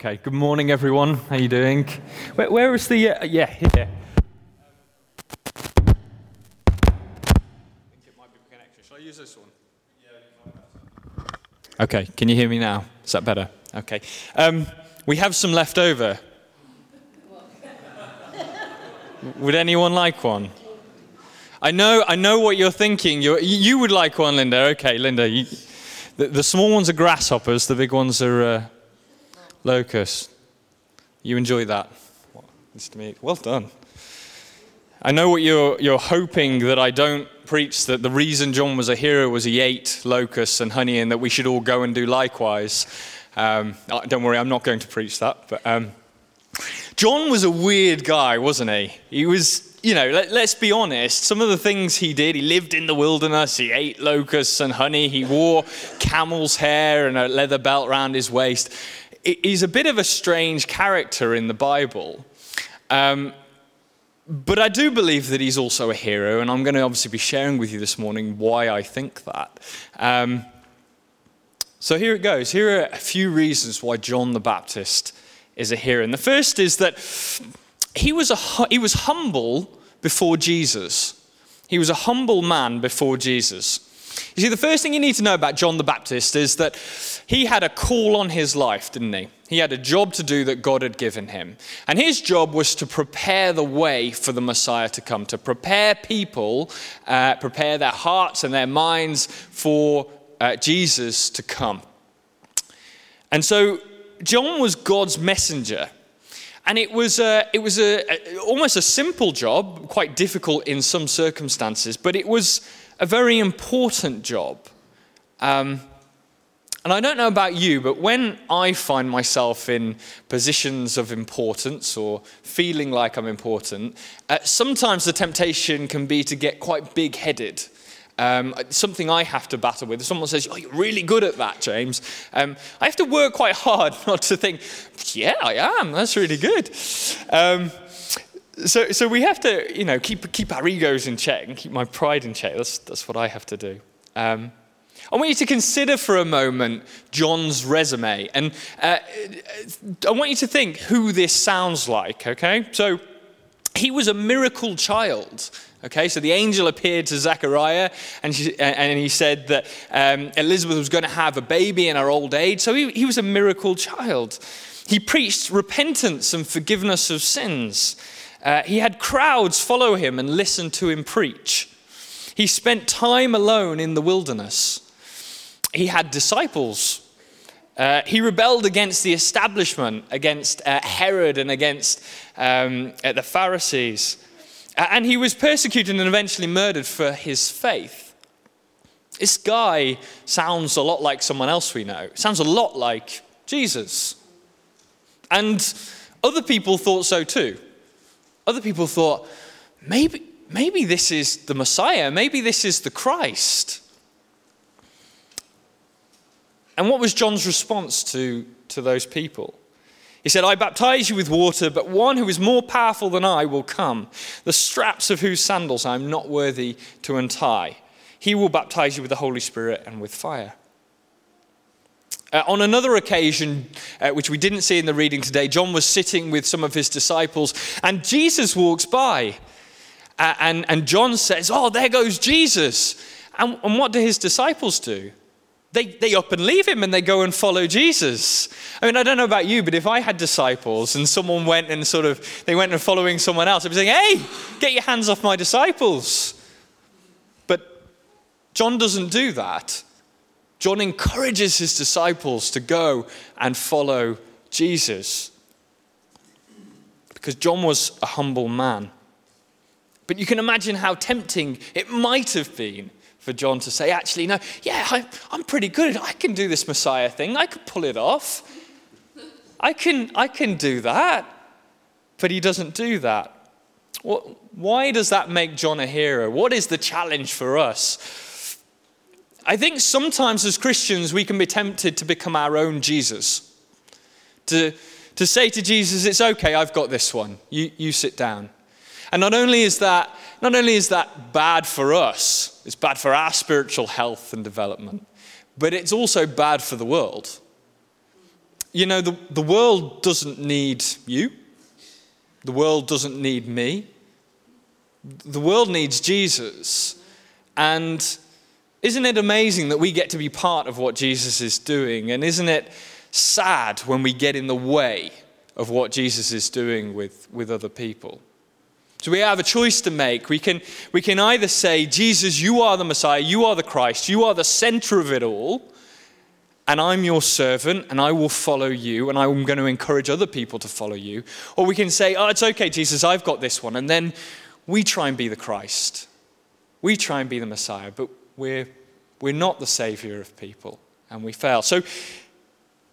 Okay, good morning, everyone. How are you doing? where, where is the? Uh, yeah, here. Shall I use this one? Okay, can you hear me now? Is that better? Okay. Um, we have some left over. Would anyone like one? I know, I know what you're thinking. You're, you would like one, Linda. Okay, Linda. You, the, the, small ones are grasshoppers. The big ones are uh, locusts. You enjoy that? Well done. I know what you're, you're hoping that I don't preach that the reason John was a hero was he ate locusts and honey and that we should all go and do likewise. Um, uh, don't worry, I'm not going to preach that. But um, John was a weird guy, wasn't he? He was, you know, let, let's be honest. Some of the things he did, he lived in the wilderness, he ate locusts and honey, he wore camel's hair and a leather belt around his waist he's a bit of a strange character in the Bible. Um, but I do believe that he's also a hero, and I'm going to obviously be sharing with you this morning why I think that. Um, so here it goes. Here are a few reasons why John the Baptist is a hero. And the first is that he was, a, he was humble before Jesus. He was a humble man before Jesus. You see, the first thing you need to know about John the Baptist is that he had a call on his life, didn't he? He had a job to do that God had given him. And his job was to prepare the way for the Messiah to come, to prepare people, uh, prepare their hearts and their minds for uh, Jesus to come. And so John was God's messenger. And it was, a, it was a, a, almost a simple job, quite difficult in some circumstances, but it was a very important job. Um, and I don't know about you, but when I find myself in positions of importance or feeling like I'm important, uh, sometimes the temptation can be to get quite big headed. Um, something I have to battle with. Someone says, Oh, you're really good at that, James, um, I have to work quite hard not to think, Yeah, I am. That's really good. Um, so, so we have to, you know, keep, keep our egos in check and keep my pride in check. That's, that's what I have to do. Um, I want you to consider for a moment John's resume. And uh, I want you to think who this sounds like, okay? So he was a miracle child. Okay, so the angel appeared to Zechariah and, she, and he said that um, Elizabeth was going to have a baby in her old age. So he, he was a miracle child. He preached repentance and forgiveness of sins. Uh, he had crowds follow him and listen to him preach. He spent time alone in the wilderness. He had disciples. Uh, he rebelled against the establishment, against uh, Herod and against um, uh, the Pharisees. and he was persecuted and eventually murdered for his faith. This guy sounds a lot like someone else we know. Sounds a lot like Jesus. And other people thought so too. Other people thought, maybe, maybe this is the Messiah, maybe this is the Christ. And what was John's response to, to those people? He said, I baptize you with water, but one who is more powerful than I will come, the straps of whose sandals I am not worthy to untie. He will baptize you with the Holy Spirit and with fire. Uh, on another occasion, uh, which we didn't see in the reading today, John was sitting with some of his disciples, and Jesus walks by. Uh, and, and John says, Oh, there goes Jesus. And, and what do his disciples do? They, they up and leave him and they go and follow Jesus. I mean, I don't know about you, but if I had disciples and someone went and sort of, they went and following someone else, I'd be saying, Hey, get your hands off my disciples. But John doesn't do that. John encourages his disciples to go and follow Jesus because John was a humble man. But you can imagine how tempting it might have been for John to say, actually, no, yeah, I, am pretty good. I can do this Messiah thing. I could pull it off. I can, I can do that. But he doesn't do that. What, why does that make John a hero? What is the challenge for us? I think sometimes as Christians we can be tempted to become our own Jesus. To, to say to Jesus, it's okay, I've got this one. You, you sit down. And not only is that not only is that bad for us, it's bad for our spiritual health and development, but it's also bad for the world. you know, the, the world doesn't need you, the world doesn't need me. The world needs Jesus. And isn't it amazing that we get to be part of what Jesus is doing? And isn't it sad when we get in the way of what Jesus is doing with, with other people? So we have a choice to make. We can, we can either say, Jesus, you are the Messiah, you are the Christ, you are the center of it all, and I'm your servant, and I will follow you, and I'm going to encourage other people to follow you. Or we can say, oh, it's okay, Jesus, I've got this one. And then we try and be the Christ. We try and be the Messiah, but we're, we're not the Savior of people, and we fail. So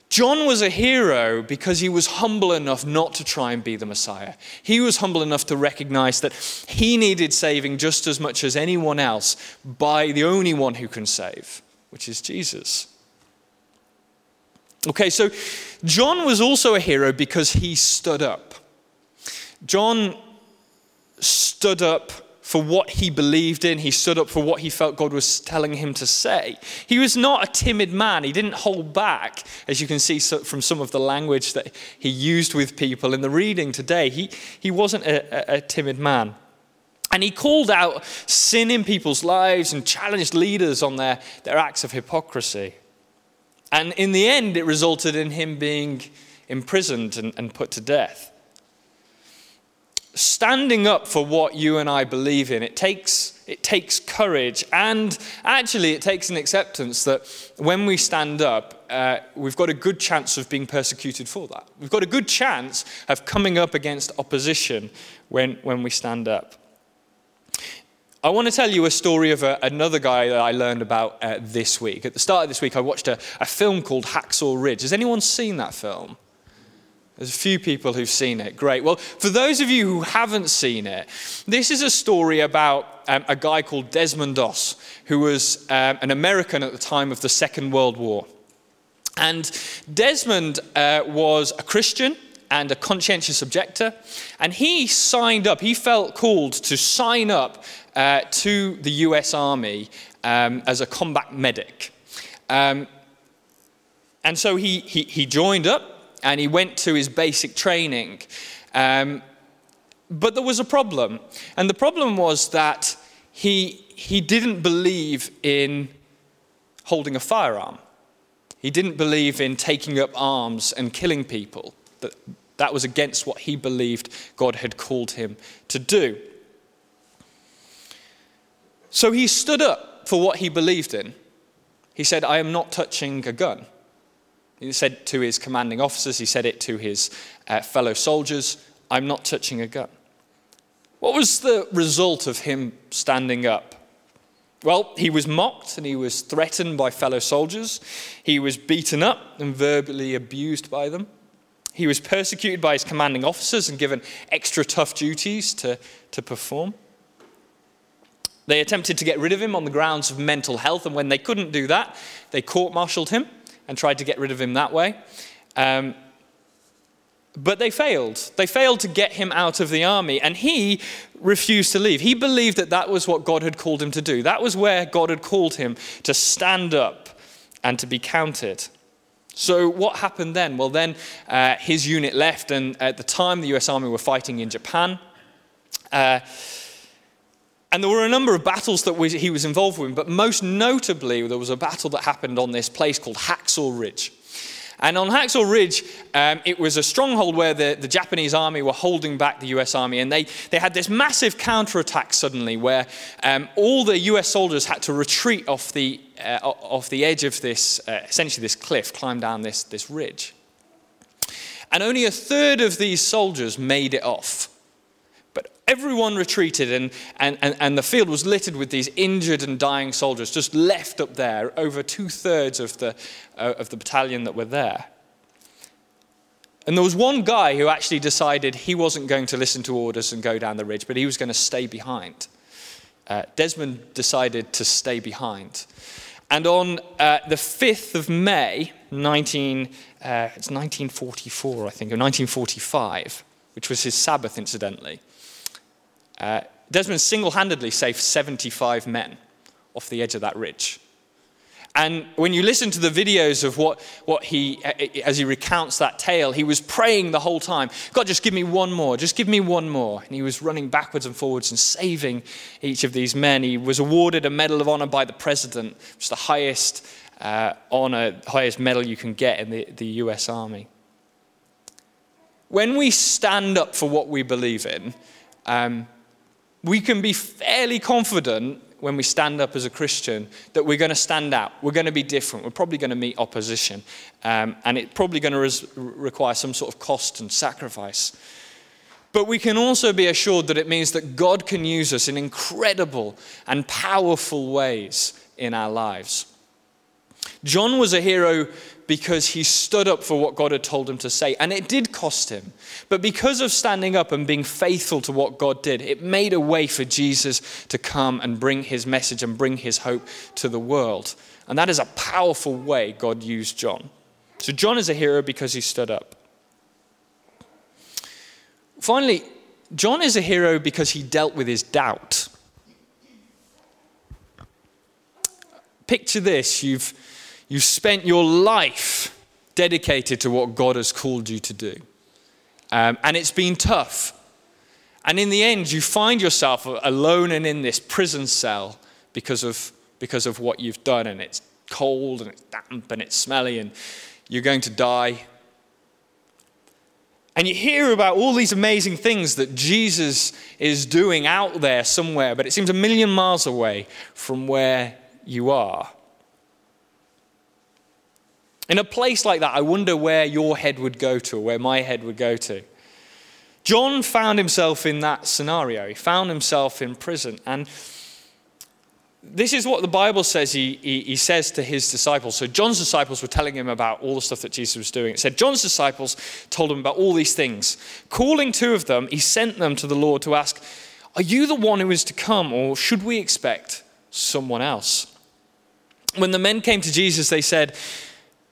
John was a hero because he was humble enough not to try and be the Messiah. He was humble enough to recognize that he needed saving just as much as anyone else by the only one who can save, which is Jesus. Okay, so John was also a hero because he stood up. John stood up for what he believed in. He stood up for what he felt God was telling him to say. He was not a timid man. He didn't hold back, as you can see from some of the language that he used with people in the reading today. He, he wasn't a, a, a timid man. And he called out sin in people's lives and challenged leaders on their, their acts of hypocrisy. And in the end, it resulted in him being imprisoned and, and put to death standing up for what you and I believe in, it takes, it takes courage. And actually, it takes an acceptance that when we stand up, uh, we've got a good chance of being persecuted for that. We've got a good chance of coming up against opposition when, when we stand up. I want to tell you a story of a, another guy that I learned about uh, this week. At the start of this week, I watched a, a film called Hacksaw Ridge. Has anyone seen that film? There's a few people who've seen it. Great. Well, for those of you who haven't seen it, this is a story about um, a guy called Desmond Doss, who was um, an American at the time of the Second World War. And Desmond uh, was a Christian and a conscientious objector, and he signed up, he felt called to sign up uh, to the US Army um, as a combat medic. Um, and so he, he, he joined up and he went to his basic training. Um, but there was a problem. And the problem was that he, he didn't believe in holding a firearm. He didn't believe in taking up arms and killing people. That, that was against what he believed God had called him to do. So he stood up for what he believed in. He said, I am not touching a gun. He said to his commanding officers, he said it to his uh, fellow soldiers I'm not touching a gun. What was the result of him standing up? Well, he was mocked and he was threatened by fellow soldiers. He was beaten up and verbally abused by them. He was persecuted by his commanding officers and given extra tough duties to, to perform. They attempted to get rid of him on the grounds of mental health, and when they couldn't do that, they court martialed him and tried to get rid of him that way. Um, but they failed. They failed to get him out of the army, and he refused to leave. He believed that that was what God had called him to do. That was where God had called him to stand up and to be counted. So, what happened then? Well, then uh, his unit left, and at the time, the US Army were fighting in Japan. Uh, and there were a number of battles that he was involved with, but most notably, there was a battle that happened on this place called Hacksaw Ridge. And on Hacksaw Ridge, um, it was a stronghold where the, the, Japanese army were holding back the US army. And they, they had this massive counterattack suddenly where um, all the US soldiers had to retreat off the, uh, off the edge of this, uh, essentially this cliff, climb down this, this ridge. And only a third of these soldiers made it off. But everyone retreated, and, and, and, and, the field was littered with these injured and dying soldiers, just left up there, over two thirds of the, uh, of the battalion that were there. And there was one guy who actually decided he wasn't going to listen to orders and go down the ridge, but he was going to stay behind. Uh, Desmond decided to stay behind. And on uh, the 5th of May, 19, uh, it's 1944, I think, or 1945, which was his Sabbath, incidentally. Uh, Desmond single handedly saved 75 men off the edge of that ridge. And when you listen to the videos of what, what he, as he recounts that tale, he was praying the whole time God, just give me one more, just give me one more. And he was running backwards and forwards and saving each of these men. He was awarded a Medal of Honor by the president, which is the highest uh, honor, highest medal you can get in the, the US Army. When we stand up for what we believe in, um, we can be fairly confident when we stand up as a Christian that we're going to stand out. We're going to be different. We're probably going to meet opposition. Um, and it's probably going to res- require some sort of cost and sacrifice. But we can also be assured that it means that God can use us in incredible and powerful ways in our lives. John was a hero because he stood up for what God had told him to say. And it did cost him. But because of standing up and being faithful to what God did, it made a way for Jesus to come and bring his message and bring his hope to the world. And that is a powerful way God used John. So John is a hero because he stood up. Finally, John is a hero because he dealt with his doubt. Picture this you've You've spent your life dedicated to what God has called you to do. Um, and it's been tough. And in the end, you find yourself alone and in this prison cell because of, because of what you've done. And it's cold and it's damp and it's smelly and you're going to die. And you hear about all these amazing things that Jesus is doing out there somewhere, but it seems a million miles away from where you are. In a place like that, I wonder where your head would go to, where my head would go to. John found himself in that scenario. He found himself in prison. And this is what the Bible says he, he, he, says to his disciples. So, John's disciples were telling him about all the stuff that Jesus was doing. It said, John's disciples told him about all these things. Calling two of them, he sent them to the Lord to ask, Are you the one who is to come, or should we expect someone else? When the men came to Jesus, they said,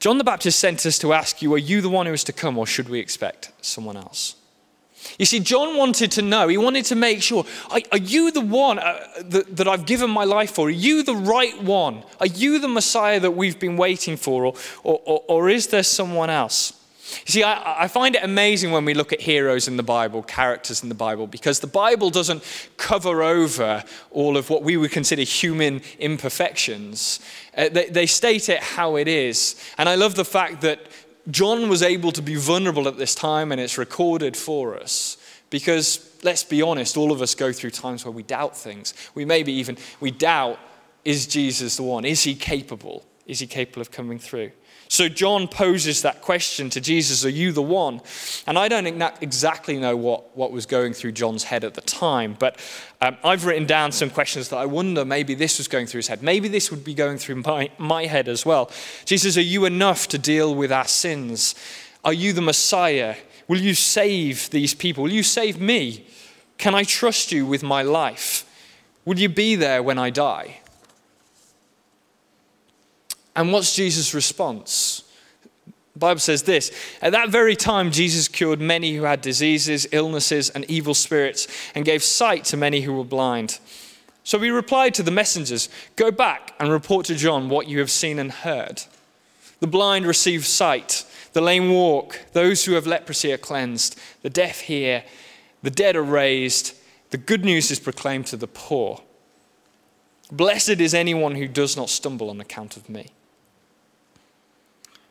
John the Baptist sent us to ask you, Are you the one who is to come, or should we expect someone else? You see, John wanted to know, he wanted to make sure, are, you the one uh, that, I've given my life for? Are you the right one? Are you the Messiah that we've been waiting for? Or, or, or, or is there someone else? You see, I, I, find it amazing when we look at heroes in the Bible, characters in the Bible, because the Bible doesn't cover over all of what we would consider human imperfections. Uh, they, they state it how it is. And I love the fact that John was able to be vulnerable at this time, and it's recorded for us. Because let's be honest, all of us go through times where we doubt things. We maybe even we doubt, is Jesus the one? Is he capable? Is he capable of coming through? So John poses that question to Jesus Are you the one? And I don't exactly know what, what was going through John's head at the time, but um, I've written down some questions that I wonder maybe this was going through his head. Maybe this would be going through my, my head as well. Jesus, are you enough to deal with our sins? Are you the Messiah? Will you save these people? Will you save me? Can I trust you with my life? Will you be there when I die? And what's Jesus' response? The Bible says this At that very time, Jesus cured many who had diseases, illnesses, and evil spirits, and gave sight to many who were blind. So he replied to the messengers Go back and report to John what you have seen and heard. The blind receive sight, the lame walk, those who have leprosy are cleansed, the deaf hear, the dead are raised, the good news is proclaimed to the poor. Blessed is anyone who does not stumble on account of me.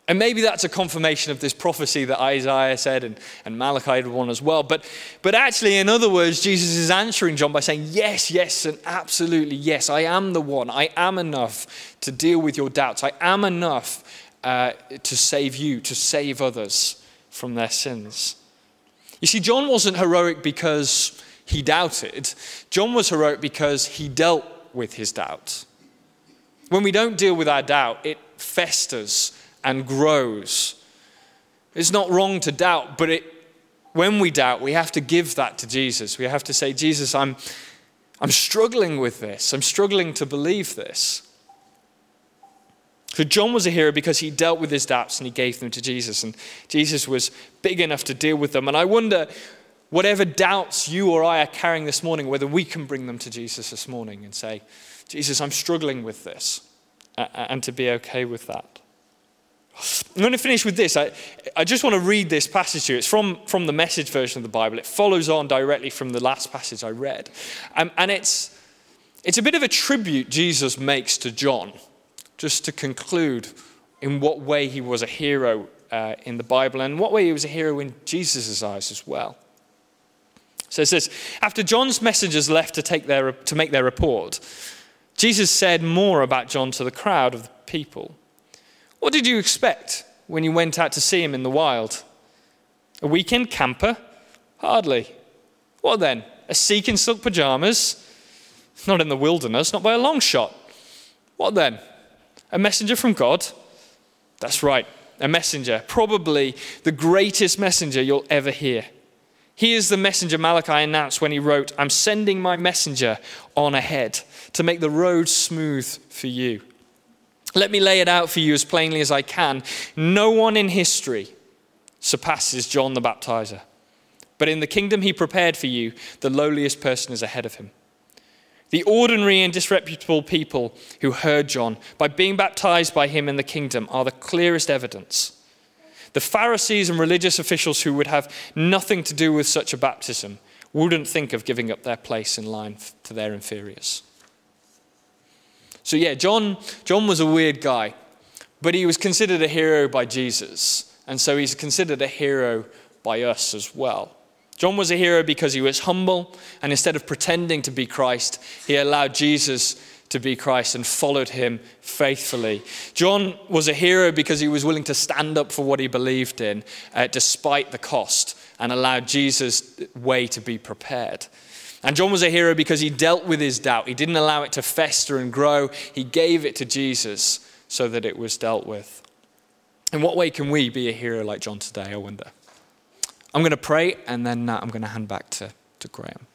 And maybe that's a confirmation of this prophecy that Isaiah said and, and Malachi had one as well. But, but actually, in other words, Jesus is answering John by saying, Yes, yes, and absolutely yes. I am the one. I am enough to deal with your doubts. I am enough uh, to save you, to save others from their sins. You see, John wasn't heroic because he doubted, John was heroic because he dealt with his doubt. When we don't deal with our doubt, it festers and grows. It's not wrong to doubt, but it, when we doubt, we have to give that to Jesus. We have to say, Jesus, I'm, I'm struggling with this. I'm struggling to believe this. So John was a hero because he dealt with his doubts and he gave them to Jesus. And Jesus was big enough to deal with them. And I wonder, whatever doubts you or I are carrying this morning, whether we can bring them to Jesus this morning and say, Jesus, I'm struggling with this. and to be okay with that. I'm going to finish with this. I, I just want to read this passage to you. It's from, from the message version of the Bible. It follows on directly from the last passage I read. Um, and it's, it's a bit of a tribute Jesus makes to John, just to conclude in what way he was a hero uh, in the Bible and what way he was a hero in Jesus' eyes as well. So it says, after John's messengers left to, take their, to make their report, Jesus said more about John to the crowd of the people. What did you expect when you went out to see him in the wild? A weekend camper? Hardly. What then? A sheik in silk pajamas? Not in the wilderness, not by a long shot. What then? A messenger from God? That's right, a messenger. Probably the greatest messenger you'll ever hear. He is the messenger Malachi announced when he wrote, I'm sending my messenger on ahead to make the road smooth for you. Let me lay it out for you as plainly as I can. No one in history surpasses John the Baptizer. But in the kingdom he prepared for you, the lowliest person is ahead of him. The ordinary and disreputable people who heard John by being baptized by him in the kingdom are the clearest evidence. The Pharisees and religious officials who would have nothing to do with such a baptism wouldn't think of giving up their place in line to their inferiors. So, yeah, John, John was a weird guy, but he was considered a hero by Jesus. And so he's considered a hero by us as well. John was a hero because he was humble, and instead of pretending to be Christ, he allowed Jesus to be Christ and followed him faithfully. John was a hero because he was willing to stand up for what he believed in, uh, despite the cost, and allowed Jesus' way to be prepared. And John was a hero because he dealt with his doubt. He didn't allow it to fester and grow. He gave it to Jesus so that it was dealt with. In what way can we be a hero like John today, I wonder? I'm going to pray and then uh, I'm going to hand back to, to Graham.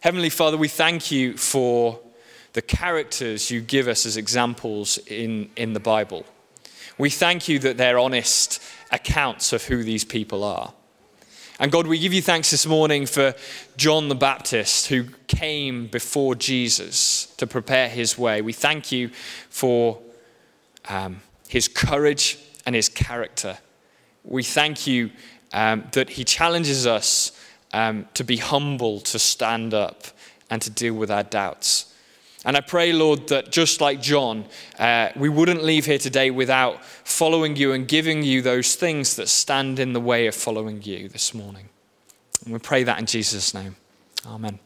Heavenly Father, we thank you for the characters you give us as examples in, in the Bible. We thank you that they're honest accounts of who these people are. And God, we give you thanks this morning for John the Baptist who came before Jesus to prepare his way. We thank you for um, his courage and his character. We thank you um, that he challenges us um, to be humble, to stand up, and to deal with our doubts. And I pray, Lord, that just like John, uh, we wouldn't leave here today without following you and giving you those things that stand in the way of following you this morning. And we pray that in Jesus' name. Amen.